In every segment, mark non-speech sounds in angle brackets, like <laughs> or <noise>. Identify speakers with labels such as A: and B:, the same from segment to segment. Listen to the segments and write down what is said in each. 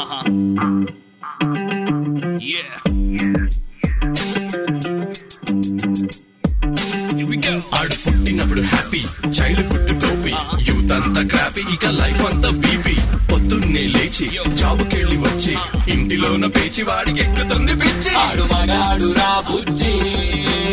A: Uh-huh. Yeah. Here we go.
B: ఆడు పుట్టినప్పుడు happy childhood టోపీ యూత్ అంతా క్రాపీ ఇక లైఫ్ అంతా బీపీ పొద్దున్నే లేచి జాబుకెళ్ళి వచ్చి ఇంటిలోన పేచి వాడికి ఎక్కుతుంది పిచ్చి
C: ఆడు మగాడు రా బుజ్జి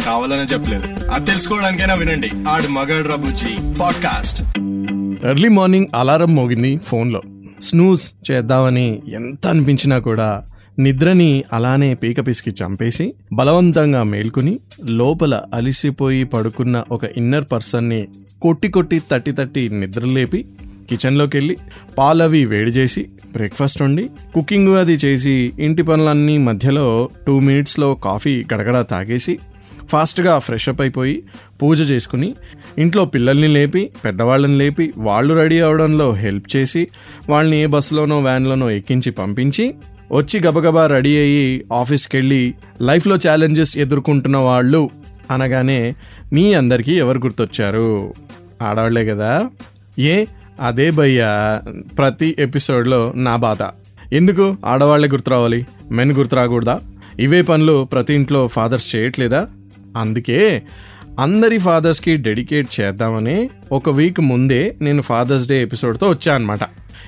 B: కావాలనే చెప్పలేదు. అది తెలుసుకోవడానికైనా వినండి. ఆడు మగాడు బుజ్జి. పాడ్కాస్ట్.
D: ఎర్లీ మార్నింగ్ అలారం మోగింది ఫోన్లో. స్నూస్ చేద్దామని ఎంత అనిపించినా కూడా నిద్రని అలానే పీక పిసికి చంపేసి బలవంతంగా మేల్కొని లోపల అలిసిపోయి పడుకున్న ఒక ఇన్నర్ పర్సన్ని కొట్టి కొట్టి తట్టి తట్టి నిద్రలేపి కిచెన్లోకి వెళ్ళి పాలవి వేడి చేసి బ్రేక్ఫాస్ట్ వండి కుకింగ్ అది చేసి ఇంటి పనులన్నీ మధ్యలో టూ మినిట్స్లో కాఫీ గడగడ తాగేసి ఫాస్ట్గా ఫ్రెష్ అప్ అయిపోయి పూజ చేసుకుని ఇంట్లో పిల్లల్ని లేపి పెద్దవాళ్ళని లేపి వాళ్ళు రెడీ అవడంలో హెల్ప్ చేసి వాళ్ళని ఏ బస్సులోనో వ్యాన్లోనో ఎక్కించి పంపించి వచ్చి గబగబా రెడీ అయ్యి ఆఫీస్కి వెళ్ళి లైఫ్లో ఛాలెంజెస్ ఎదుర్కొంటున్న వాళ్ళు అనగానే మీ అందరికీ ఎవరు గుర్తొచ్చారు? ఆడవాళ్ళే కదా? ఏ? అదే భయ్యా ప్రతి ఎపిసోడ్లో నా బాధ. ఎందుకు? ఆడవాళ్ళే గుర్తు రావాలి మెన్ గుర్తురాకూడదా? ఇవే పనులు ప్రతి ఇంట్లో ఫాదర్స్ చేయట్లేదా? అందుకే అందరి ఫాదర్స్కి డెడికేట్ చేద్దామని ఒక వీక్ ముందే నేను ఫాదర్స్ డే ఎపిసోడ్తో వచ్చా అనమాట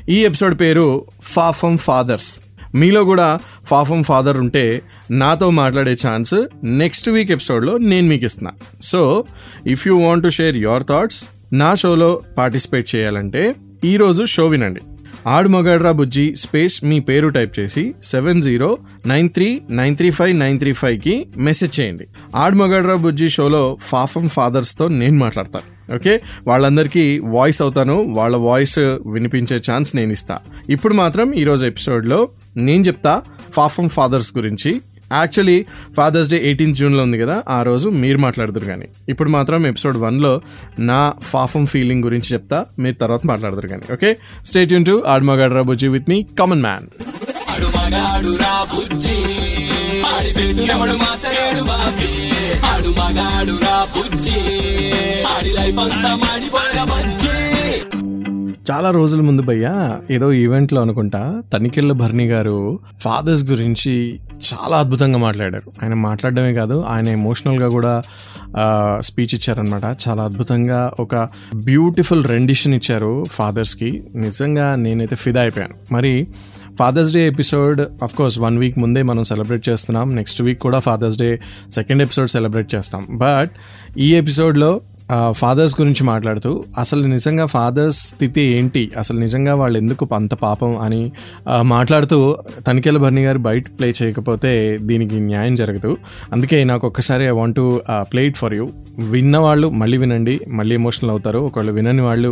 D: ఈ ఎపిసోడ్ పేరు ఫాఫమ్ ఫాదర్స్. మీలో కూడా ఫాఫమ్ ఫాదర్ ఉంటే నాతో మాట్లాడే ఛాన్స్ నెక్స్ట్ వీక్ ఎపిసోడ్లో నేను మీకు ఇస్తున్నా. So if you want to share your thoughts నా షోలో పార్టిసిపేట్ చేయాలంటే ఈరోజు షో వినండి. ఆడు మగాడ్రా బుజ్జి స్పేస్ మీ పేరు టైప్ చేసి seven zero nine three nine three five nine three ఫైవ్కి మెసేజ్ చేయండి. ఆడు మగాడ్రా బుజ్జి షోలో ఫాఫమ్ ఫాదర్స్తో నేను మాట్లాడతాను. ఓకే? వాళ్ళందరికీ వాయిస్ అవుతాను. వాళ్ళ వాయిస్ వినిపించే ఛాన్స్ నేను ఇస్తా. ఇప్పుడు మాత్రం ఈరోజు ఎపిసోడ్లో నేను చెప్తా ఫాఫమ్ ఫాదర్స్ గురించి. యాక్చువల్లీ ఫాదర్స్ డే ఎయిటీన్త్ జూన్లో ఉంది కదా ఆ రోజు మీరు మాట్లాడదురు కానీ. ఇప్పుడు మాత్రం ఎపిసోడ్ వన్లో నా ఫాఫమ్ ఫీలింగ్ గురించి చెప్తా మీరు తర్వాత మాట్లాడదురు కానీ ఓకే? స్టేట్ యూన్ టు ఆడ్మగాడ్రా బుజ్జి విత్ మీ కామన్ మ్యాన్
C: ఆడు మగాడు రా
D: చాలా రోజుల ముందు భయ్యా ఏదో ఈవెంట్లో అనుకుంటా తనిఖీళ్ళ భరణి గారు ఫాదర్స్ గురించి చాలా అద్భుతంగా మాట్లాడారు. ఆయన మాట్లాడడమే కాదు ఆయన ఎమోషనల్గా కూడా స్పీచ్ ఇచ్చారనమాట చాలా అద్భుతంగా ఒక బ్యూటిఫుల్ రెండిషన్ ఇచ్చారు ఫాదర్స్కి నిజంగా నేనైతే ఫిదా అయిపోయాను. మరి Father's Day episode of course one week ముందే మనం సెలబ్రేట్ చేస్తున్నాం. నెక్స్ట్ వీక్ కూడా Father's Day second episode celebrate చేస్తాం. బట్ ఈ ఎపిసోడ్లో ఫాదర్స్ గురించి మాట్లాడుతూ అసలు నిజంగా ఫాదర్స్ స్థితి ఏంటి? అసలు నిజంగా వాళ్ళు ఎందుకు అంత పాపం అని మాట్లాడుతూ తనిఖీల భర్ణి గారు బయట ప్లే చేయకపోతే దీనికి న్యాయం జరగదు. అందుకే నాకు ఒక్కసారి I want to play it for you విన్న వాళ్ళు మళ్ళీ వినండి మళ్ళీ ఎమోషనల్ అవుతారు. ఒకళ్ళు వినని వాళ్ళు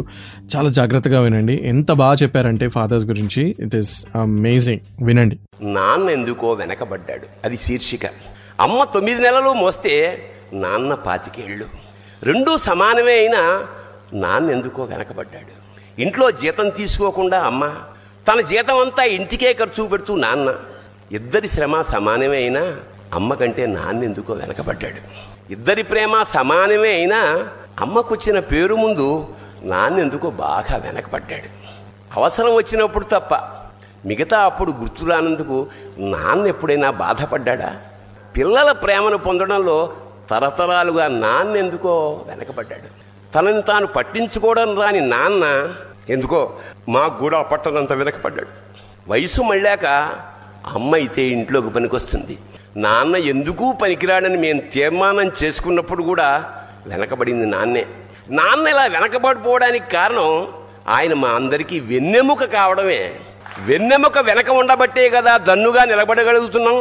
D: చాలా జాగ్రత్తగా వినండి. ఎంత బాగా చెప్పారంటే ఫాదర్స్ గురించి ఇట్ ఈస్ అమేజింగ్ వినండి.
E: నాన్న ఎందుకో వెనకబడ్డాడు. అది శీర్షిక. అమ్మ తొమ్మిది నెలలు మోస్తే నాన్న పాతికేళ్ళు. రెండూ సమానమే అయినా నాన్న ఎందుకో వెనకబడ్డాడు. ఇంట్లో జీతం తీసుకోకుండా అమ్మ తన జీతం అంతా ఇంటికే ఖర్చు పెడుతూ నాన్న ఇద్దరి శ్రమ సమానమే అయినా అమ్మ కంటే నాన్న ఎందుకో వెనకబడ్డాడు. ఇద్దరి ప్రేమ సమానమే అయినా అమ్మకొచ్చిన పేరు ముందు నాన్న ఎందుకో బాగా వెనకబడ్డాడు. అవసరం వచ్చినప్పుడు తప్ప మిగతా అప్పుడు గుర్తు రానందుకు నాన్న ఎప్పుడైనా బాధపడ్డా పిల్లల ప్రేమను పొందడంలో తరతరాలుగా నాన్న ఎందుకో వెనకబడ్డాడు. తనని తాను పట్టించుకోవడం రాని నాన్న ఎందుకో మా గూడ పట్టనంత వెనకపడ్డాడు వయసు మళ్ళాక అమ్మ అయితే ఇంట్లోకి పనికొస్తుంది. నాన్న ఎందుకు పనికిరాడని మేము తీర్మానం చేసుకున్నప్పుడు కూడా వెనకబడింది నాన్నే. నాన్న ఇలా వెనకబడిపోవడానికి కారణం ఆయన మా అందరికీ వెన్నెముక కావడమే. వెన్నెముక వెనక ఉండబట్టే కదా దన్నుగా నిలబడగలుగుతున్నాం.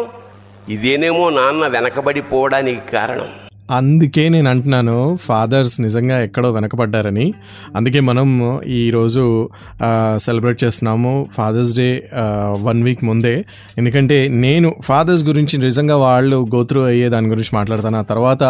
E: ఇదేనేమో నాన్న వెనకబడిపోవడానికి కారణం.
D: అందుకే నేను అంటున్నాను ఫాదర్స్ నిజంగా ఎక్కడో వెనకబడ్డారని. అందుకే మనం ఈరోజు సెలబ్రేట్ చేస్తున్నాము ఫాదర్స్ డే వన్ వీక్ ముందే. ఎందుకంటే నేను ఫాదర్స్ గురించి నిజంగా వాళ్ళు గోత్రూ అయ్యే దాని గురించి మాట్లాడతాను. ఆ తర్వాత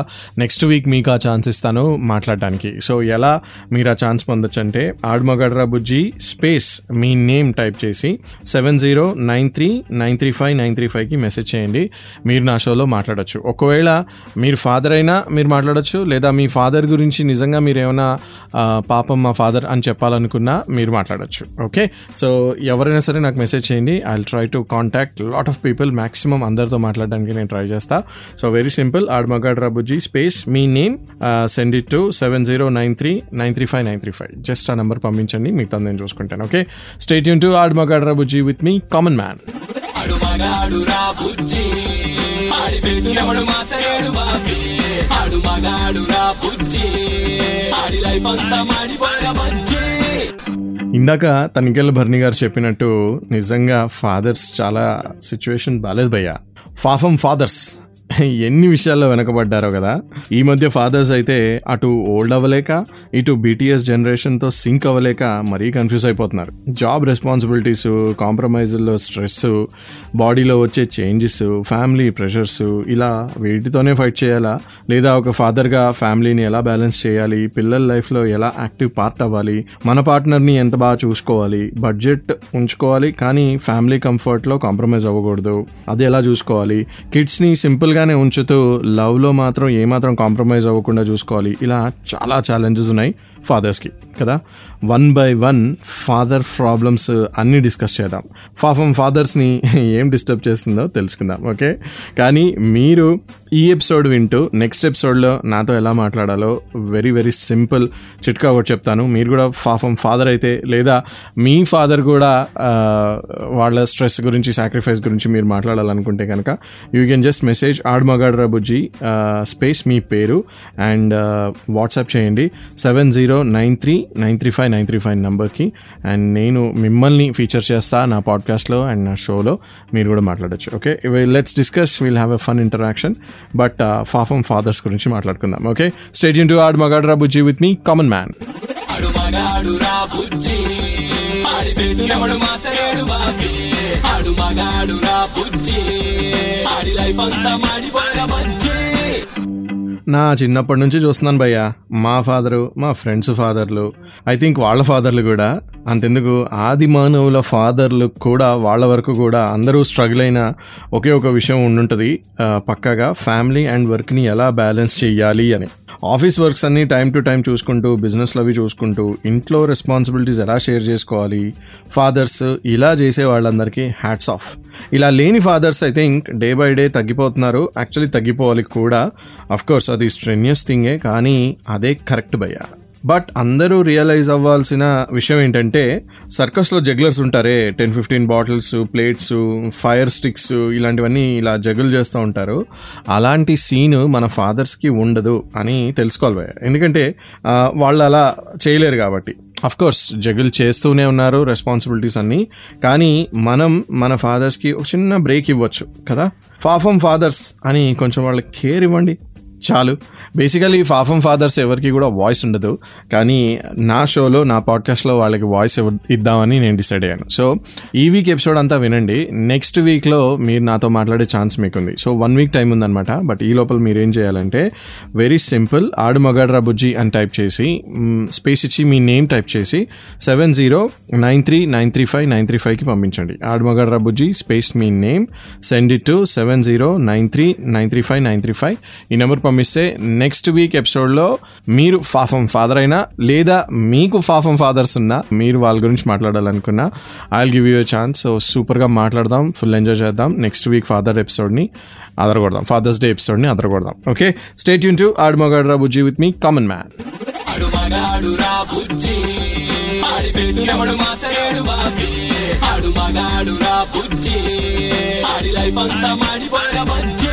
D: నెక్స్ట్ వీక్ మీకు ఆ ఛాన్స్ ఇస్తాను మాట్లాడడానికి. సో ఎలా మీరు ఆ ఛాన్స్ పొందొచ్చు అంటే ఆడ్మగడ్రా బుజ్జి స్పేస్ మీ నేమ్ టైప్ చేసి seven zero nine three nine three five nine three ఫైవ్కి మెసేజ్ చేయండి. మీరు నా షోలో మాట్లాడచ్చు. ఒకవేళ మీరు ఫాదర్ అయిన మీరు మాట్లాడొచ్చు లేదా మీ ఫాదర్ గురించి నిజంగా మీరు ఏమైనా పాపం మా ఫాదర్ అని చెప్పాలనుకున్నా మీరు మాట్లాడచ్చు. ఓకే? సో ఎవరైనా సరే నాకు మెసేజ్ చేయండి. I try to contact lot of people maximum అందరితో మాట్లాడడానికి నేను ట్రై చేస్తా. సో వెరీ సింపుల్ ఆడమగాడ్ రాబుజీ space me name send it to seven zero nine three nine three five nine three five just ఆ నెంబర్ పంపించండి మిగతా నేను చూసుకుంటాను ఓకే? స్టేట్ యూన్ టు ఆడమగాడ్ రాబుజీ విత్ మీ కామన్ మ్యాన్
C: ఆడు మగాడు రా బుజ్జి ఆడి పెట్టినప్పుడు మాచలేడు బాబీ? బుజ్జి. ఆడి లైఫ్ అంతా మాడిపోయిన బుజ్జి.
D: ఇందాక తనికెళ్ళ భరణి గారు చెప్పినట్టు నిజంగా ఫాదర్స్ చాలా సిచ్యువేషన్ బాలేదు భయ్య. ఫాఫమ్ ఫాదర్స్. ఎన్ని విషయాల్లో వెనకబడ్డారో కదా. ఈ మధ్య ఫాదర్స్ అయితే అటు ఓల్డ్ అవ్వలేక ఇటు బీటీఎస్ జనరేషన్తో సింక్ అవ్వలేక మరీ కన్ఫ్యూజ్ అయిపోతున్నారు. జాబ్ రెస్పాన్సిబిలిటీస్ కాంప్రమైజ్లో స్ట్రెస్ బాడీలో వచ్చే చేంజెస్ ఫ్యామిలీ ప్రెషర్స్ ఇలా వీటితోనే ఫైట్ చేయాలా? లేదా ఒక ఫాదర్గా ఫ్యామిలీని ఎలా బ్యాలెన్స్ చేయాలి? పిల్లల లైఫ్లో ఎలా యాక్టివ్ పార్ట్ అవ్వాలి? మన పార్ట్నర్ని ఎంత బాగా చూసుకోవాలి? బడ్జెట్ ఉంచుకోవాలి కానీ ఫ్యామిలీ కంఫర్ట్లో కాంప్రమైజ్ అవ్వకూడదు. అది ఎలా చూసుకోవాలి? కిడ్స్ని సింపుల్గా సింపుల్గానే ఉంచుతూ లవ్లో మాత్రం ఏమాత్రం కాంప్రమైజ్ అవ్వకుండా చూసుకోవాలి. ఇలా చాలా ఛాలెంజెస్ ఉన్నాయి. ఫాదర్స్కి కదా? One by one father problems అన్నీ డిస్కస్ చేద్దాం. పాపం ఫాదర్స్ని <laughs> ఏం డిస్టర్బ్ చేస్తుందో తెలుసుకుందాం ఓకే కానీ మీరు ఈ ఎపిసోడ్ వింటూ నెక్స్ట్ ఎపిసోడ్లో నాతో ఎలా మాట్లాడాలో వెరీ వెరీ సింపుల్ చిట్కా ఒకటి చెప్తాను. మీరు కూడా పాపం ఫాదర్ అయితే లేదా మీ ఫాదర్ కూడా వాళ్ళ స్ట్రెస్ గురించి సాక్రిఫైస్ గురించి మీరు మాట్లాడాలనుకుంటే కనుక యూ కెన్ జస్ట్ మెసేజ్ ఆడ్మగాడ్రా రబుజీ స్పేస్ మీ పేరు అండ్ వాట్సాప్ చేయండి. Seven zero nine three nine three five nine three five నెంబర్కి. అండ్ నేను మిమ్మల్ని ఫీచర్ చేస్తా నా పాడ్కాస్ట్లో అండ్ నా షోలో మీరు కూడా మాట్లాడచ్చు okay? Let's discuss will have a fun interaction but ఫాఫమ్ fathers గురించి మాట్లాడుకుందాం okay? Stay tuned in to add మగాడ్రా బుజ్జి విత్ మీ కామన్ మ్యాన్
C: ఆడి లైఫ్ అంతా మాడిపోయిన బుజ్జి
D: నా చిన్నప్పటి నుంచి చూస్తున్నాను భయ్య. మా ఫాదరు మా ఫ్రెండ్స్ ఫాదర్లు ఐ థింక్ వాళ్ళ ఫాదర్లు కూడా అంతెందుకు? ఆది మానవుల ఫాదర్లు కూడా వాళ్ళ వరకు కూడా అందరూ స్ట్రగుల్ అయిన ఒకే ఒక విషయం ఉండుంటుంది. పక్కగా ఫ్యామిలీ అండ్ వర్క్ని ఎలా బ్యాలెన్స్ చేయాలి అని. ఆఫీస్ వర్క్స్ అన్ని టైం టు టైం చూసుకుంటూ బిజినెస్లు అవి చూసుకుంటూ ఇంట్లో రెస్పాన్సిబిలిటీస్ ఎలా షేర్ చేసుకోవాలి? ఫాదర్స్ ఇలా చేసే వాళ్ళందరికీ హ్యాట్స్ ఆఫ్. ఇలా లేని fathers I think day by day తగ్గిపోతున్నారు. యాక్చువల్లీ తగ్గిపోవాలి కూడా. అఫ్కోర్స్ అది స్ట్రెన్యస్ థింగే కానీ అదే కరెక్ట్ భయ్యా. బట్ అందరూ రియలైజ్ అవ్వాల్సిన విషయం ఏంటంటే సర్కస్లో జగ్లర్స్ ఉంటారే ten fifteen bottles plates fire sticks ఇలాంటివన్నీ ఇలా జగులు చేస్తూ ఉంటారు. అలాంటి సీన్ మన ఫాదర్స్కి ఉండదు అని తెలుసుకోవాలి ఎందుకంటే వాళ్ళు అలా చేయలేరు కాబట్టి. అఫ్ కోర్స్ జగులు చేస్తూనే ఉన్నారు రెస్పాన్సిబిలిటీస్ అన్నీ. కానీ మనం మన ఫాదర్స్కి ఒక చిన్న బ్రేక్ ఇవ్వచ్చు కదా? ఫాఫమ్ ఫాదర్స్ అని కొంచెం వాళ్ళకి కేర్ ఇవ్వండి. చాలు. బేసికలీ ఫాఫమ్ ఫాదర్స్ ఎవరికి కూడా వాయిస్ ఉండదు. కానీ నా షోలో నా పాడ్కాస్ట్లో వాళ్ళకి వాయిస్ ఇద్దామని నేను డిసైడ్ అయ్యాను. సో ఈ వీక్ ఎపిసోడ్ అంతా వినండి. నెక్స్ట్ వీక్లో మీరు నాతో మాట్లాడే ఛాన్స్ మీకుంది. సో వన్ వీక్ టైం ఉందన్నమాట. బట్ ఈ లోపల మీరు ఏం చేయాలంటే వెరీ సింపుల్ ఆడు మగాడ్రా బుజ్జి అని టైప్ చేసి స్పేస్ ఇచ్చి మీ నేమ్ టైప్ చేసి seven zero nine three nine three five nine three ఫైవ్కి పంపించండి. ఆడు మగాడ్రా బుజ్జి space me name send it to seven zero nine three nine three five nine three five ఈ నెంబర్ మిస్ అయ్యి next week ఎపిసోడ్లో మీరు ఫాఫం father అయినా లేదా మీకు ఫాఫం ఫాదర్స్ ఉన్నా మీరు వాళ్ళ గురించి మాట్లాడాలనుకున్నా I will give you chance so సూపర్గా మాట్లాడదాం ఫుల్ ఎంజాయ్ చేద్దాం. నెక్స్ట్ వీక్ ఫాదర్ ఎపిసోడ్ని అదరగొడదాం. ఫాదర్స్ డే ఎపిసోడ్ని అదరగొడదాం. ఓకే స్టేట్ యూన్ టు ఆడ్మగాడ్రా బుజ్జి విత్ మీ కామన్ మ్యాన్
C: ఆడి లైఫ్ అంతా మాడిపోయిన బుజ్జి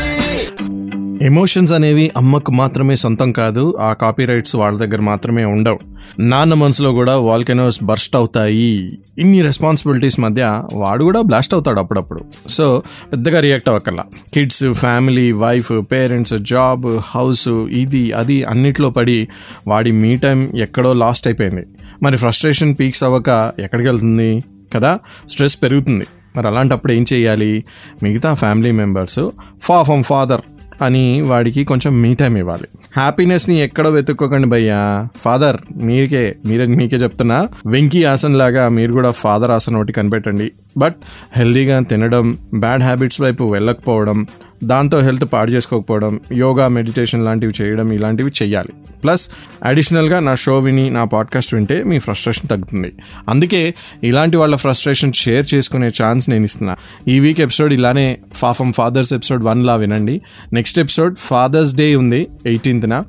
D: ఎమోషన్స్ అనేవి అమ్మకు మాత్రమే సొంతం కాదు ఆ కాపీ రైట్స్ వాళ్ళ దగ్గర మాత్రమే ఉండవు. నాన్న మనసులో కూడా వాల్కెనోస్ బర్స్ట్ అవుతాయి. ఇన్ని రెస్పాన్సిబిలిటీస్ మధ్య వాడు కూడా బ్లాస్ట్ అవుతాడు అప్పుడప్పుడు. సో పెద్దగా react అవ్వకల్లా kids family wife parents job house ఇది అది అన్నిట్లో పడి వాడి మీ టైం ఎక్కడో లాస్ట్ అయిపోయింది. మరి ఫ్రస్ట్రేషన్ పీక్స్ అవ్వక ఎక్కడికి వెళ్తుంది కదా? స్ట్రెస్ పెరుగుతుంది. మరి అలాంటప్పుడు ఏం చేయాలి? మిగతా ఫ్యామిలీ మెంబర్స్ ఫా ఫ్రమ్ ఫాదర్ అని వాడికి కొంచెం మీ టైం ఇవ్వాలి. హ్యాపీనెస్ని ఎక్కడో వెతుక్కోకండి భయ్యా. ఫాదర్ మీకే మీరే మీకే చెప్తున్నా. వెంకీ ఆసన్ లాగా మీరు కూడా ఫాదర్ ఆసన్ ఒకటి కనిపెట్టండి. బట్ హెల్దీగా తినడం బ్యాడ్ హ్యాబిట్స్ వైపు వెళ్ళకపోవడం దాంతో హెల్త్ పాడు చేసుకోకపోవడం యోగా మెడిటేషన్ లాంటివి చేయడం ఇలాంటివి చేయాలి ప్లస్ అడిషనల్గా నా షో విని నా పాడ్కాస్ట్ వింటే మీ ఫ్రస్ట్రేషన్ తగ్గుతుంది. అందుకే ఇలాంటి వాళ్ళ ఫ్రస్ట్రేషన్ షేర్ చేసుకునే ఛాన్స్ నేను ఇస్తున్నా. ఈ వీక్ ఎపిసోడ్ ఇలానే ఫాఫమ్ ఫాదర్స్ ఎపిసోడ్ వన్లా వినండి. నెక్స్ట్ ఎపిసోడ్ ఫాదర్స్ డే ఉంది ఎయిటీన్త్న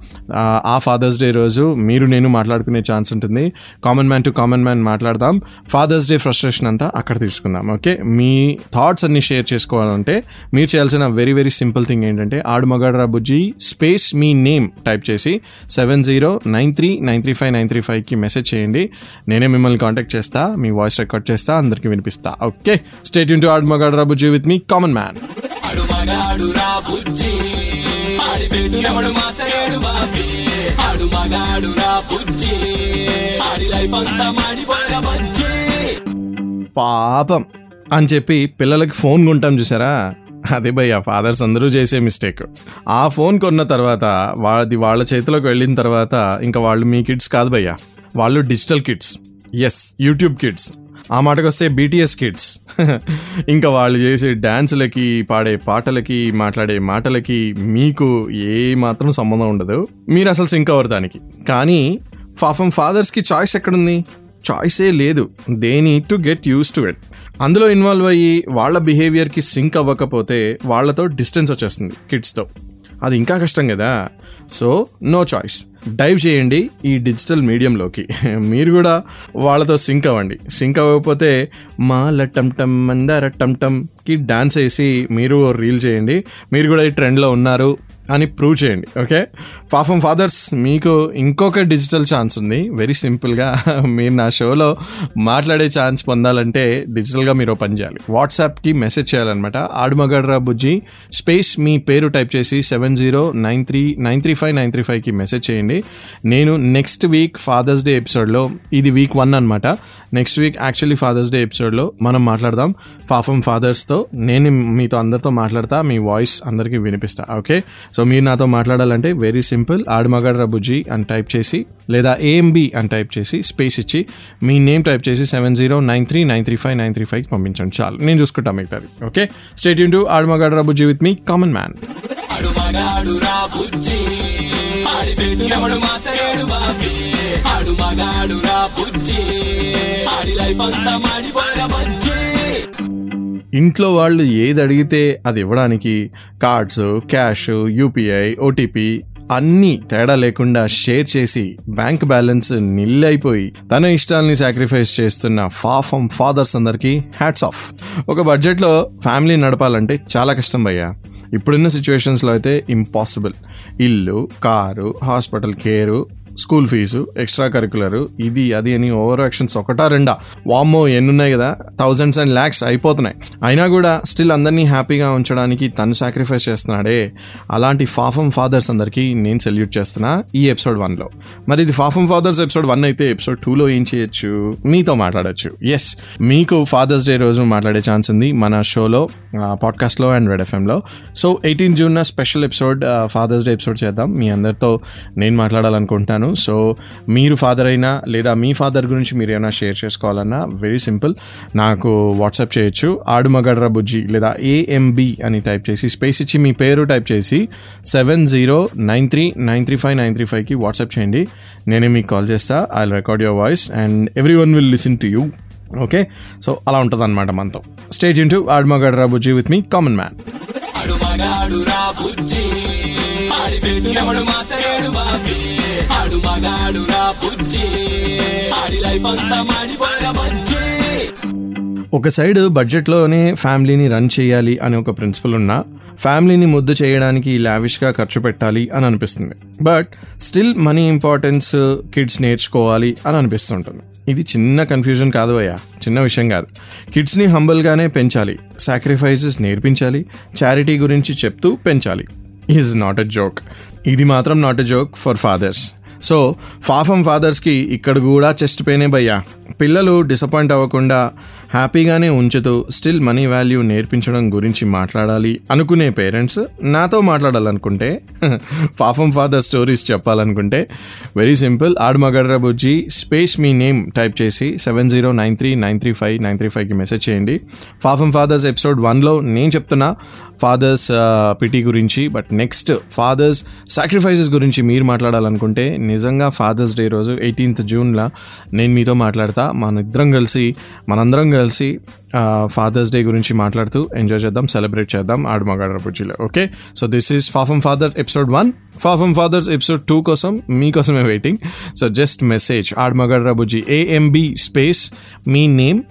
D: ఆ ఫాదర్స్ డే రోజు మీరు నేను మాట్లాడుకునే ఛాన్స్ ఉంటుంది. Common man to common man మాట్లాడదాం. ఫాదర్స్ డే ఫ్రస్ట్రేషన్ అంతా అక్కడ తీసుకుందాం. ఓకే మీ థాట్స్ అన్ని షేర్ చేసుకోవాలంటే మీరు చేయాల్సిన వెరీ వెరీ సింపుల్ థింగ్ ఏంటంటే ఆడు మగాడ్రా బుజ్జి స్పేస్ మీ నేమ్ టైప్ చేసి seven zero nine three nine three five nine three ఫైవ్కి మెసేజ్ చేయండి. నేనే మిమ్మల్ని కాంటాక్ట్ చేస్తా మీ వాయిస్ రికార్డ్ చేస్తా అందరికీ వినిపిస్తా. ఓకే స్టేట్ యూన్ టు ఆడు మగాడ్రా బుజ్జి విత్ మీ కామన్ మ్యాన్
C: ఆడు మగాడు రా బుజ్జి ఆడి లైఫ్ అంతా మాడిపోయిన బుజ్జి.
D: పాపం అని చెప్పి పిల్లలకి ఫోన్ కొంటాం చూసారా? అదే భయ్య ఫాదర్స్ అందరూ చేసే మిస్టేక్ ఆ ఫోన్ కొన్న తర్వాత వాళ్ళది వాళ్ళ చేతిలోకి వెళ్ళిన తర్వాత ఇంకా వాళ్ళు మీ కిడ్స్ కాదు భయ్య. వాళ్ళు digital kids as YouTube kids ఆ మాటకు వస్తే బీటీఎస్ కిడ్స్ ఇంకా వాళ్ళు చేసే డ్యాన్సులకి పాడే పాటలకి మాట్లాడే మాటలకి మీకు ఏ మాత్రం సంబంధం ఉండదు. మీరు అసలు సింక్ అవ్వరు దానికి. కానీ పాపం ఫాదర్స్కి చాయిస్ ఎక్కడుంది? చాయిసే లేదు. They need to get use to it అందులో ఇన్వాల్వ్ అయ్యి వాళ్ళ బిహేవియర్కి సింక్ అవ్వకపోతే వాళ్ళతో డిస్టెన్స్ వచ్చేస్తుంది కిడ్స్తో అది ఇంకా కష్టం కదా. సో నో చాయిస్ డైవ్ చేయండి ఈ డిజిటల్ మీడియంలోకి <laughs> మీరు కూడా వాళ్ళతో సింక్ అవ్వండి. సింక్ అవ్వకపోతే మా లట్టం టమ్ మందార టమ్ టమ్కి డాన్స్ వేసి మీరు రీల్ చేయండి. మీరు కూడా ఈ ట్రెండ్లో ఉన్నారు. అని ప్రూవ్ చేయండి ఓకే పాపం ఫాదర్స్ మీకు ఇంకొక డిజిటల్ ఛాన్స్ ఉంది. వెరీ సింపుల్గా <laughs> మీరు నా షోలో మాట్లాడే ఛాన్స్ పొందాలంటే డిజిటల్గా మీరు ఓ పని చేయాలి. వాట్సాప్కి మెసేజ్ చేయాలన్నమాట. ఆడుమగడ్రా బుజ్జి స్పేస్ మీ పేరు టైప్ చేసి seven zero nine three nine three five nine three ఫైవ్కి మెసేజ్ చేయండి. నేను నెక్స్ట్ వీక్ ఫాదర్స్ డే ఎపిసోడ్లో ఇది వీక్ వన్ అనమాట next week actually Father's Day ఎపిసోడ్లో మనం మాట్లాడదాం. పాపం ఫాదర్స్తో నేను మీతో అందరితో మాట్లాడతా మీ వాయిస్ అందరికీ వినిపిస్తా ఓకే సో మీరు నాతో మాట్లాడాలంటే వెరీ సింపుల్ ఆడమగడ్ర బుజ్జి అని టైప్ చేసి లేదా ఏఎంబి అని టైప్ చేసి స్పేస్ ఇచ్చి మీ నేమ్ టైప్ చేసి seven zero nine three nine three five nine three ఫైవ్కి పంపించండి. చాలు. నేను చూసుకుంటా మిగతాది. ఓకే స్టేట్ యూన్ టు ఆడమగడ్ర బుజ్జి విత్ మీ కామన్ మ్యాన్
C: ఆడి లైఫ్ అంతా మాడిపోయిన బుజ్జి.
D: ఇంట్లో వాళ్ళు ఏది అడిగితే అది ఇవ్వడానికి కార్డ్స్ క్యాష్ యూపీఐ ఓటీపీ అన్నీ తేడా లేకుండా షేర్ చేసి బ్యాంక్ బ్యాలెన్స్ నిల్లైపోయి అయిపోయి తన ఇష్టాలని సాక్రిఫైస్ చేస్తున్న ఫాఫమ్ ఫాదర్స్ అందరికీ హ్యాట్స్ ఆఫ్. ఒక బడ్జెట్లో ఫ్యామిలీ నడపాలంటే చాలా కష్టం భయ్యా. ఇప్పుడున్న సిచ్యువేషన్స్లో అయితే ఇంపాసిబుల్. ఇల్లు car hospital care school fees extra curricular ఇది అది అని ఓవర్ యాక్షన్స్ ఒకటా రెండా? వామ్మో ఎన్నున్నాయి కదా. థౌజండ్స్ అండ్ ల్యాక్స్ అయిపోతున్నాయి. అయినా కూడా స్టిల్ అందరినీ హ్యాపీగా ఉంచడానికి తను సాక్రిఫైస్ చేస్తున్నాడే. అలాంటి ఫాఫమ్ ఫాదర్స్ అందరికీ నేను సెల్యూట్ చేస్తున్నా ఈ ఎపిసోడ్ వన్లో. మరి ఇది ఫాఫమ్ ఫాదర్స్ ఎపిసోడ్ వన్ అయితే ఎపిసోడ్ టూలో ఏం చేయొచ్చు? మీతో మాట్లాడొచ్చు. ఎస్ మీకు ఫాదర్స్ డే రోజు మాట్లాడే ఛాన్స్ ఉంది మన షోలో పాడ్కాస్ట్లో and red ఎఫ్ఎంలో. So eighteen June special episode Father's Day episode చేద్దాం. మీ అందరితో నేను మాట్లాడాలనుకుంటున్నాను. సో మీరు ఫాదర్ అయినా లేదా మీ ఫాదర్ గురించి మీరు ఏమైనా షేర్ చేసుకోవాలన్నా వెరీ సింపుల్ నాకు వాట్సాప్ చేయొచ్చు. ఆడుమగడ్ర బుజ్జి లేదా ఏఎంబి అని టైప్ చేసి స్పేస్ ఇచ్చి మీ పేరు టైప్ చేసి seven zero nine three nine three five nine three ఫైవ్కి వాట్సాప్ చేయండి. నేనే మీకు కాల్ చేస్తా. I record your voice and every one will listen to you okay so అలా ఉంటుంది అనమాట మనతో స్టేజ్ ఇంటూ ఆడుమగడ్ర బుజ్జి విత్ మీ కామన్ మ్యాన్
C: ఆడి పెట్టినవడు బాబీ. ఆడు మగాడు నా బుజ్జి. ఆడి లైఫ్ అంతా మాడిపోయిన బజ్జి.
D: ఒక సైడ్ బడ్జెట్లోనే ఫ్యామిలీని రన్ చేయాలి అనే ఒక ప్రిన్సిపల్ ఉన్నా ఫ్యామిలీని ముద్దు చేయడానికి లావిష్గా ఖర్చు పెట్టాలి అని అనిపిస్తుంది. But still money importance kids నేర్చుకోవాలి అని అనిపిస్తుంటుంది. ఇది చిన్న కన్ఫ్యూజన్ కాదు అయ్యా. చిన్న విషయం కాదు. కిడ్స్ని హంబల్గానే పెంచాలి. సాక్రిఫైసెస్ నేర్పించాలి. చారిటీ గురించి చెప్తూ పెంచాలి. ఈజ్ నాట్ ఎ జోక్ ఇది మాత్రం not a joke for fathers so ఫాఫమ్ ఫాదర్స్కి ఇక్కడ కూడా చెస్ట్ పెయినే భయ్యా. పిల్లలు డిసప్పాయింట్ అవ్వకుండా హ్యాపీగానే ఉంచుతూ స్టిల్ మనీ వాల్యూ నేర్పించడం గురించి మాట్లాడాలి అనుకునే పేరెంట్స్ నాతో మాట్లాడాలనుకుంటే ఫాఫమ్ ఫాదర్ స్టోరీస్ చెప్పాలనుకుంటే వెరీ సింపుల్ ఆడమగడ్ర బుజ్జి స్పేస్ మీ నేమ్ టైప్ చేసి seven zero nine three nine three five nine three ఫైవ్కి మెసేజ్ చేయండి. ఫాఫమ్ ఫాదర్స్ ఎపిసోడ్ వన్లో నేను చెప్తున్నా ఫాదర్స్ పిటి uh, గురించి బట్ నెక్స్ట్ ఫాదర్స్ సాక్రిఫైసెస్ గురించి మీరు మాట్లాడాలనుకుంటే నిజంగా ఫాదర్స్ డే రోజు ఎయిటీన్త్ జూన్లో నేను మీతో మాట్లాడుతాను తర్వాత మన ఇద్దరం కలిసి మనందరం కలిసి ఫాదర్స్ డే గురించి మాట్లాడుతూ ఎంజాయ్ చేద్దాం సెలబ్రేట్ చేద్దాం ఆడమగాడ్ర బుజ్జిలో ఓకే సో దిస్ ఈస్ ఫాఫమ్ ఫాదర్ ఎపిసోడ్ వన్ ఫాఫమ్ ఫాదర్స్ ఎపిసోడ్ టూ కోసం మీకోసమే వెయిటింగ్ సో జస్ట్ మెసేజ్ ఆడమగడ్ర బుజ్జి ఏఎంబి స్పేస్ మీ నేమ్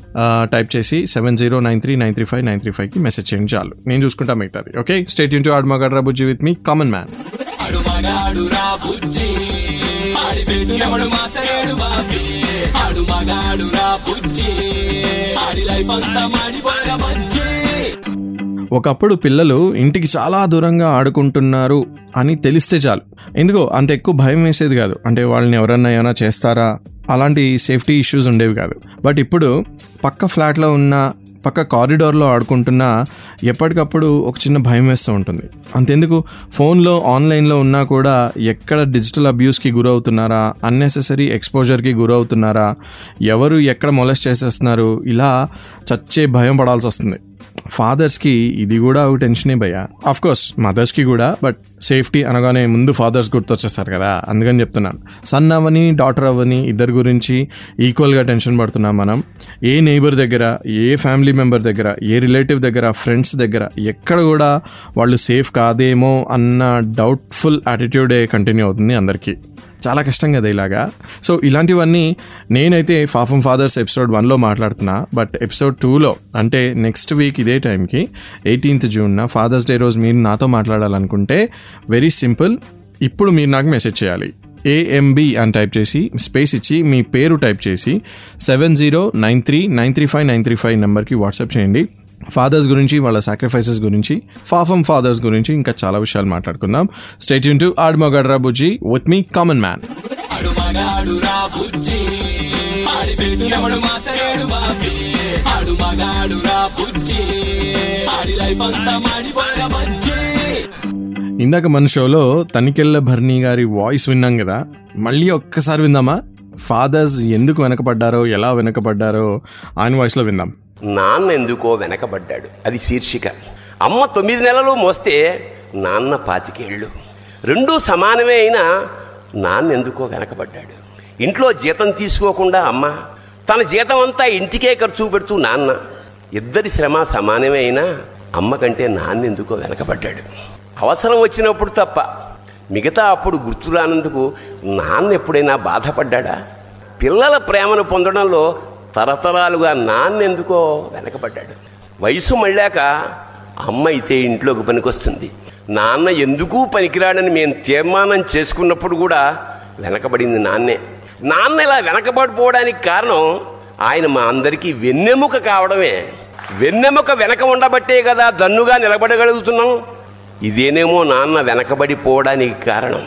D: టైప్ చేసి seven zero nine three nine three five nine three ఫైవ్కి మెసేజ్ చేయండి చాలు. నేను చూసుకుంటా మిగతాది. ఓకే స్టేట్ యూన్ టు ఆడమగడ్ర బుజ్జి విత్ మీ కామన్ మ్యాన్
C: ఆడు మగాడు రా బుజ్జి ఆడి పెట్టినప్పుడు మాచలేడు బాబీ. ఆడు మగాడు రా బుజ్జి. ఆడి లైఫ్ అంతా మాడిపోయిన బుజ్జి.
D: ఒకప్పుడు పిల్లలు ఇంటికి చాలా దూరంగా ఆడుకుంటున్నారు అని తెలిస్తే చాలు. ఎందుకో అంత ఎక్కువ భయం వేసేది కాదు. అంటే వాళ్ళని ఎవరన్నా ఏమైనా చేస్తారా? అలాంటి సేఫ్టీ ఇష్యూస్ ఉండేవి కాదు. బట్ ఇప్పుడు పక్క ఫ్లాట్లో ఉన్న పక్క కారిడార్లో ఆడుకుంటున్నా ఎప్పటికప్పుడు ఒక చిన్న భయం వేస్తూ ఉంటుంది. అంతెందుకు? ఫోన్లో ఆన్లైన్లో ఉన్నా కూడా ఎక్కడ డిజిటల్ అబ్యూస్కి గురవుతున్నారా? అన్నెసెసరీ ఎక్స్పోజర్కి గురవుతున్నారా? ఎవరు ఎక్కడ మొలెస్ట్ చేసేస్తున్నారు? ఇలా చచ్చే భయం పడాల్సి వస్తుంది ఫాదర్స్కి ఇది కూడా ఒక టెన్షనే భయ ఆఫ్కోర్స్ మదర్స్కి కూడా బట్ సేఫ్టీ అనగానే ముందు ఫాదర్స్ గుర్తొచ్చేస్తారు కదా అందుకని చెప్తున్నాను. సన్ అవ్వని డాటర్ అవ్వని ఇద్దరి గురించి ఈక్వల్గా టెన్షన్ పడుతున్నాం మనం. ఏ నైబర్ దగ్గర ఏ ఫ్యామిలీ మెంబర్ దగ్గర ఏ రిలేటివ్ దగ్గర ఫ్రెండ్స్ దగ్గర ఎక్కడ కూడా వాళ్ళు సేఫ్ కాదేమో అన్న డౌట్ఫుల్ యాటిట్యూడే కంటిన్యూ అవుతుంది అందరికీ. చాలా కష్టం కదా ఇలాగా. సో ఇలాంటివన్నీ నేనైతే ఫాఫమ్ ఫాదర్స్ ఎపిసోడ్ వన్లో మాట్లాడుతున్నా. బట్ ఎపిసోడ్ టూలో అంటే నెక్స్ట్ వీక్ ఇదే టైంకి ఎయిటీన్త్ జూన్న ఫాదర్స్ డే రోజు మీరు నాతో మాట్లాడాలనుకుంటే వెరీ సింపుల్ ఇప్పుడు మీరు నాకు మెసేజ్ చేయాలి. ఏఎంబి అని టైప్ చేసి స్పేస్ ఇచ్చి మీ పేరు టైప్ చేసి seven zero nine three nine three five nine three five నెంబర్కి వాట్సాప్ చేయండి. ఫాదర్స్ గురించి వాళ్ళ సాక్రిఫైసెస్ గురించి ఫాఫమ్ ఫాదర్స్ గురించి ఇంకా చాలా విషయాలు మాట్లాడుకుందాం. స్టేట్ యూన్ టు ఆడ్మగడ్రా బుజ్జి విత్ మీ కామన్ మ్యాన్ ఇందాక మన షోలో తనికెళ్ళ భరణి గారి వాయిస్ విన్నాం కదా. మళ్ళీ ఒక్కసారి విందామా? ఫాదర్స్ ఎందుకు వెనకబడ్డారో ఎలా వెనకబడ్డారో ఆయన వాయిస్లో విందాం.
E: నాన్న ఎందుకో వెనకబడ్డాడు. అది శీర్షిక. అమ్మ తొమ్మిది నెలలు మోస్తే నాన్న పాతికేళ్ళు. రెండూ సమానమే అయినా నాన్న ఎందుకో వెనకబడ్డాడు. ఇంట్లో జీతం తీసుకోకుండా అమ్మ తన జీతం అంతా ఇంటికే ఖర్చు పెడుతూ నాన్న ఇద్దరి శ్రమ సమానమే అయినా అమ్మ కంటే నాన్న ఎందుకో వెనకబడ్డాడు. అవసరం వచ్చినప్పుడు తప్ప మిగతా అప్పుడు గుర్తు రానందుకు నాన్న ఎప్పుడైనా బాధపడ్డాడా? పిల్లల ప్రేమను పొందడంలో తరతరాలుగా నాన్న ఎందుకో వెనకబడ్డాడు. వయసు మళ్ళాక అమ్మ అయితే ఇంట్లోకి పనికొస్తుంది. నాన్న ఎందుకు పనికిరాడని మేము తీర్మానం చేసుకున్నప్పుడు కూడా వెనకబడింది నాన్నే. నాన్న ఇలా వెనకబడిపోవడానికి కారణం ఆయన మా అందరికీ వెన్నెముక కావడమే. వెన్నెముక వెనక ఉండబట్టే కదా దన్నుగా నిలబడగలుగుతున్నాం. ఇదేనేమో నాన్న వెనకబడిపోవడానికి కారణం.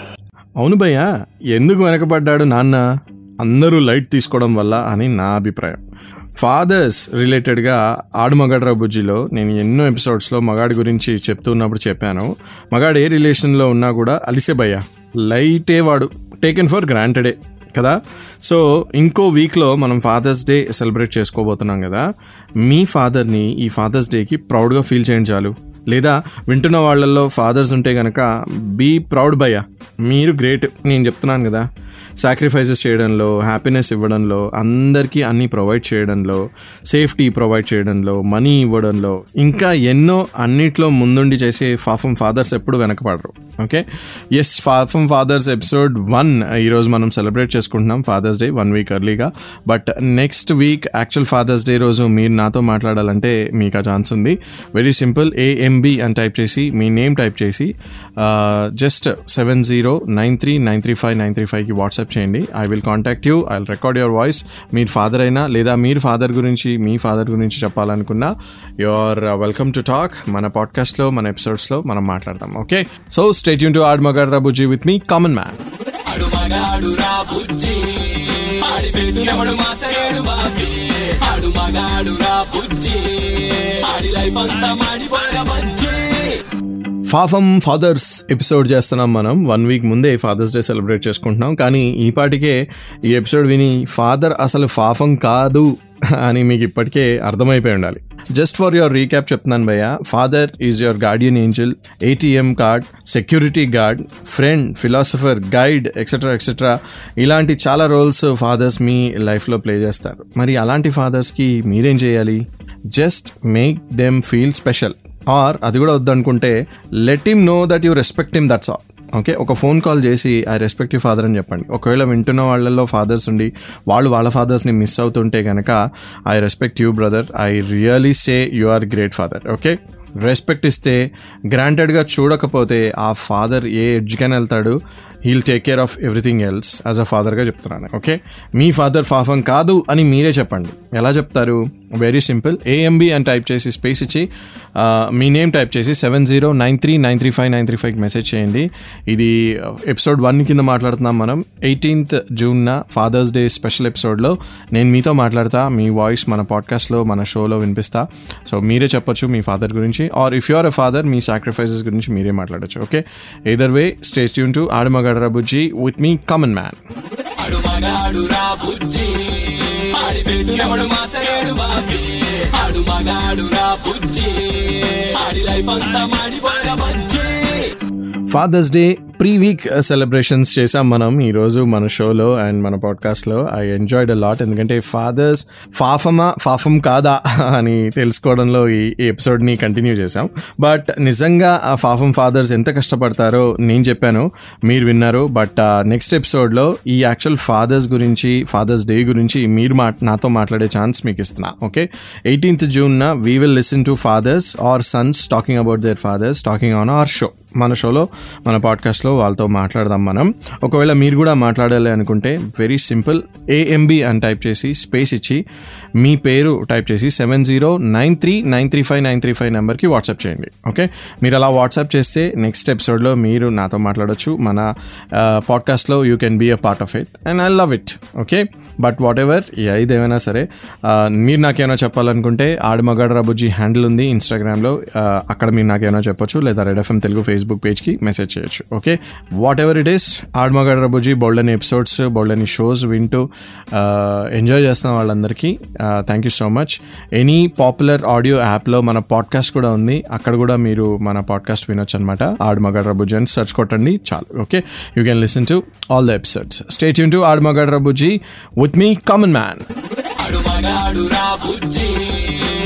D: అవును భయ్య ఎందుకు వెనకబడ్డాడు నాన్న? అందరూ లైట్ తీసుకోవడం వల్ల అని నా అభిప్రాయం. ఫాదర్స్ రిలేటెడ్గా ఆడమగాడ్రా బుజ్జిలో నేను ఎన్నో ఎపిసోడ్స్లో మగాడి గురించి చెప్తున్నప్పుడు చెప్పాను. మగాడు ఏ రిలేషన్లో ఉన్నా కూడా అలిసే భయ్య. లైటే వాడు. టేకెన్ ఫర్ గ్రాంటెడే. కదా? సో ఇంకో వీక్లో మనం ఫాదర్స్ డే సెలబ్రేట్ చేసుకోబోతున్నాం కదా? మీ ఫాదర్ని ఈ ఫాదర్స్ డేకి ప్రౌడ్గా ఫీల్ చేయండి చాలు. లేదా వింటున్న వాళ్ళల్లో ఫాదర్స్ ఉంటే కనుక బీ ప్రౌడ్ భయ్య. మీరు గ్రేట్. నేను చెప్తున్నాను కదా? సాక్రిఫైసెస్ చేయడంలో హ్యాపీనెస్ ఇవ్వడంలో అందరికీ అన్ని ప్రొవైడ్ చేయడంలో సేఫ్టీ ప్రొవైడ్ చేయడంలో మనీ ఇవ్వడంలో ఇంకా ఎన్నో అన్నిట్లో ముందుండి చేసే ఫాఫమ్ ఫాదర్స్ ఎప్పుడు వెనకపడరు ఓకే ఎస్ ఫాఫమ్ ఫాదర్స్ ఎపిసోడ్ వన్ ఈరోజు మనం సెలబ్రేట్ చేసుకుంటున్నాం ఫాదర్స్ డే వన్ వీక్ ఎర్లీగా but next week actual fathers day రోజు మీరు నాతో మాట్లాడాలంటే మీకు ఆ ఛాన్స్ ఉంది. వెరీ సింపుల్ ఏఎంబి అని టైప్ చేసి మీ నేమ్ టైప్ చేసి just seven zero nine three nine three five nine three ఫైవ్కి వాట్సాప్ చేయండి. I will contact you I will record your voice మీరు ఫాదర్ అయినా లేదా మీరు ఫాదర్ గురించి మీ ఫాదర్ గురించి చెప్పాలనుకున్నా యువర్ వెల్కమ్ టు టాక్ మన పాడ్కాస్ట్లో మన ఎపిసోడ్స్లో మనం మాట్లాడదాం okay so stay Yoon to ఆడ్ మగర్ రబుజీ విత్ మీ కామన్ మ్యాన్
C: ఆడు మగాడు రా బుజ్జి ఆడి బుజ్జి లైఫ్ అంతా మాడిపోయిన
D: ఫాఫమ్ ఫాదర్స్ ఎపిసోడ్ చేస్తున్నాం మనం. వన్ వీక్ ముందే ఫాదర్స్ డే సెలబ్రేట్ చేసుకుంటున్నాం. కానీ ఈ పాటికే ఈ ఎపిసోడ్ విని ఫాదర్ అసలు ఫాఫం కాదు అని మీకు ఇప్పటికే అర్థమైపోయి ఉండాలి. జస్ట్ ఫర్ యువర్ రీక్యాప్ చెప్తున్నాను భయ్య. Father is your guardian angel ATM card security guard friend philosopher guide etcetera etcetera ఇలాంటి చాలా రోల్స్ ఫాదర్స్ మీ లైఫ్లో ప్లే చేస్తారు. మరి అలాంటి ఫాదర్స్కి మీరేం చేయాలి? Just make them feel special or అది కూడా వద్దనుకుంటే let him know that you respect him that's all okay ఒక ఫోన్ కాల్ చేసి ఐ రెస్పెక్ట్ యూ ఫాదర్ అని చెప్పండి. ఒకవేళ వింటున్న వాళ్ళల్లో ఫాదర్స్ ఉండి వాళ్ళు వాళ్ళ ఫాదర్స్ని మిస్ అవుతుంటే కనుక I respect you brother I really say you are great father okay respect ఇస్తే గ్రాంటెడ్గా చూడకపోతే ఆ ఫాదర్ ఏ ఎడ్జ్కైనా వెళ్తాడు. He'll take care of everything else as a ఫాదర్గా చెప్తున్నాను. ఓకే మీ ఫాదర్ పాపం కాదు అని మీరే చెప్పండి. ఎలా చెప్తారు? Very simple. ఏఎంబి అని టైప్ చేసి స్పేస్ ఇచ్చి మీ నేమ్ టైప్ చేసి seven zero nine three nine three five nine three ఫైవ్కి మెసేజ్ చేయండి. ఇది ఎపిసోడ్ వన్ కింద మాట్లాడుతున్నాం మనం. ఎయిటీన్త్ జూన్న ఫాదర్స్ డే స్పెషల్ ఎపిసోడ్లో నేను మీతో మాట్లాడతా మీ వాయిస్ మన పాడ్కాస్ట్లో మన షోలో వినిపిస్తా. సో మీరే చెప్పొచ్చు మీ ఫాదర్ గురించి. Or if you are a father me sacrifices గురించి మీరే మాట్లాడచ్చు okay either way stay Yoon to ఆడమగడరా Bujji with me common man
C: ఆడి పెట్టినప్పుడు మాచలేడు బాబీ. ఆడు మగాడు రా బుజ్జి. ఆడి లైఫ్ అంతా మాడిపోయిన bajji.
D: Fathers day pre week celebrations చేసాం మనం ఈరోజు మన షోలో అండ్ మన పాడ్కాస్ట్లో ఐ ఎంజాయ్డ్ అ లాట్ ఎందుకంటే ఫాదర్స్ ఫాఫమా ఫాఫమ్ కాదా అని తెలుసుకోవడంలో ఈ ఎపిసోడ్ని కంటిన్యూ చేసాం బట్ నిజంగా ఆ ఫాఫమ్ ఫాదర్స్ ఎంత కష్టపడతారో నేను చెప్పాను మీరు విన్నారు. బట్ నెక్స్ట్ ఎపిసోడ్లో ఈ యాక్చువల్ ఫాదర్స్ గురించి ఫాదర్స్ డే గురించి మీరు మా నాతో మాట్లాడే ఛాన్స్ మీకు ఇస్తున్నా okay eighteenth జూన్న we will listen to fathers or sons talking about their fathers talking on our show మన షోలో మన పాడ్కాస్ట్లో వాళ్ళతో మాట్లాడదాం మనం. ఒకవేళ మీరు కూడా మాట్లాడాలి అనుకుంటే వెరీ సింపుల్ ఏఎంబి అని టైప్ చేసి స్పేస్ ఇచ్చి మీ పేరు టైప్ చేసి seven zero nine three nine three five nine three five నెంబర్కి వాట్సాప్ చేయండి. ఓకే? మీరు అలా వాట్సాప్ చేస్తే నెక్స్ట్ ఎపిసోడ్లో మీరు నాతో మాట్లాడొచ్చు. మన పాడ్కాస్ట్లో you can be a part of it and I love it okay? But whatever ఏదేమైనా సరే మీరు నాకేమైనా చెప్పాలనుకుంటే ఆడమగాడ రబుజీ హ్యాండిల్ ఉంది ఇన్స్టాగ్రామ్లో అక్కడ మీరు నాకేమైనా చెప్పొచ్చు. లేదా red FM Telugu face Facebook పేజ్కి message చేయొచ్చు okay whatever it is ఆడమగాడ రబుజీ బోల్డని ఎపిసోడ్స్ బోల్డని షోస్ వింటూ ఎంజాయ్ చేస్తున్న వాళ్ళందరికీ thank you so much any popular audio యాప్లో మన పాడ్కాస్ట్ కూడా ఉంది అక్కడ కూడా మీరు మన పాడ్కాస్ట్ వినొచ్చు అనమాట ఆడమగాడ రబుజీ అని సెర్చ్ కొట్టండి చాలు okay you can listen to all the episodes stay Yoon to ఆడమగాడ రబుజీ విత్ మీ కామన్ మ్యాన్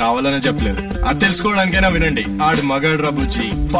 A: కావాలనే చెప్పలేదు. అది తెలుసుకోవడానికైనా వినండి. ఆడు మగాడు రబుజీ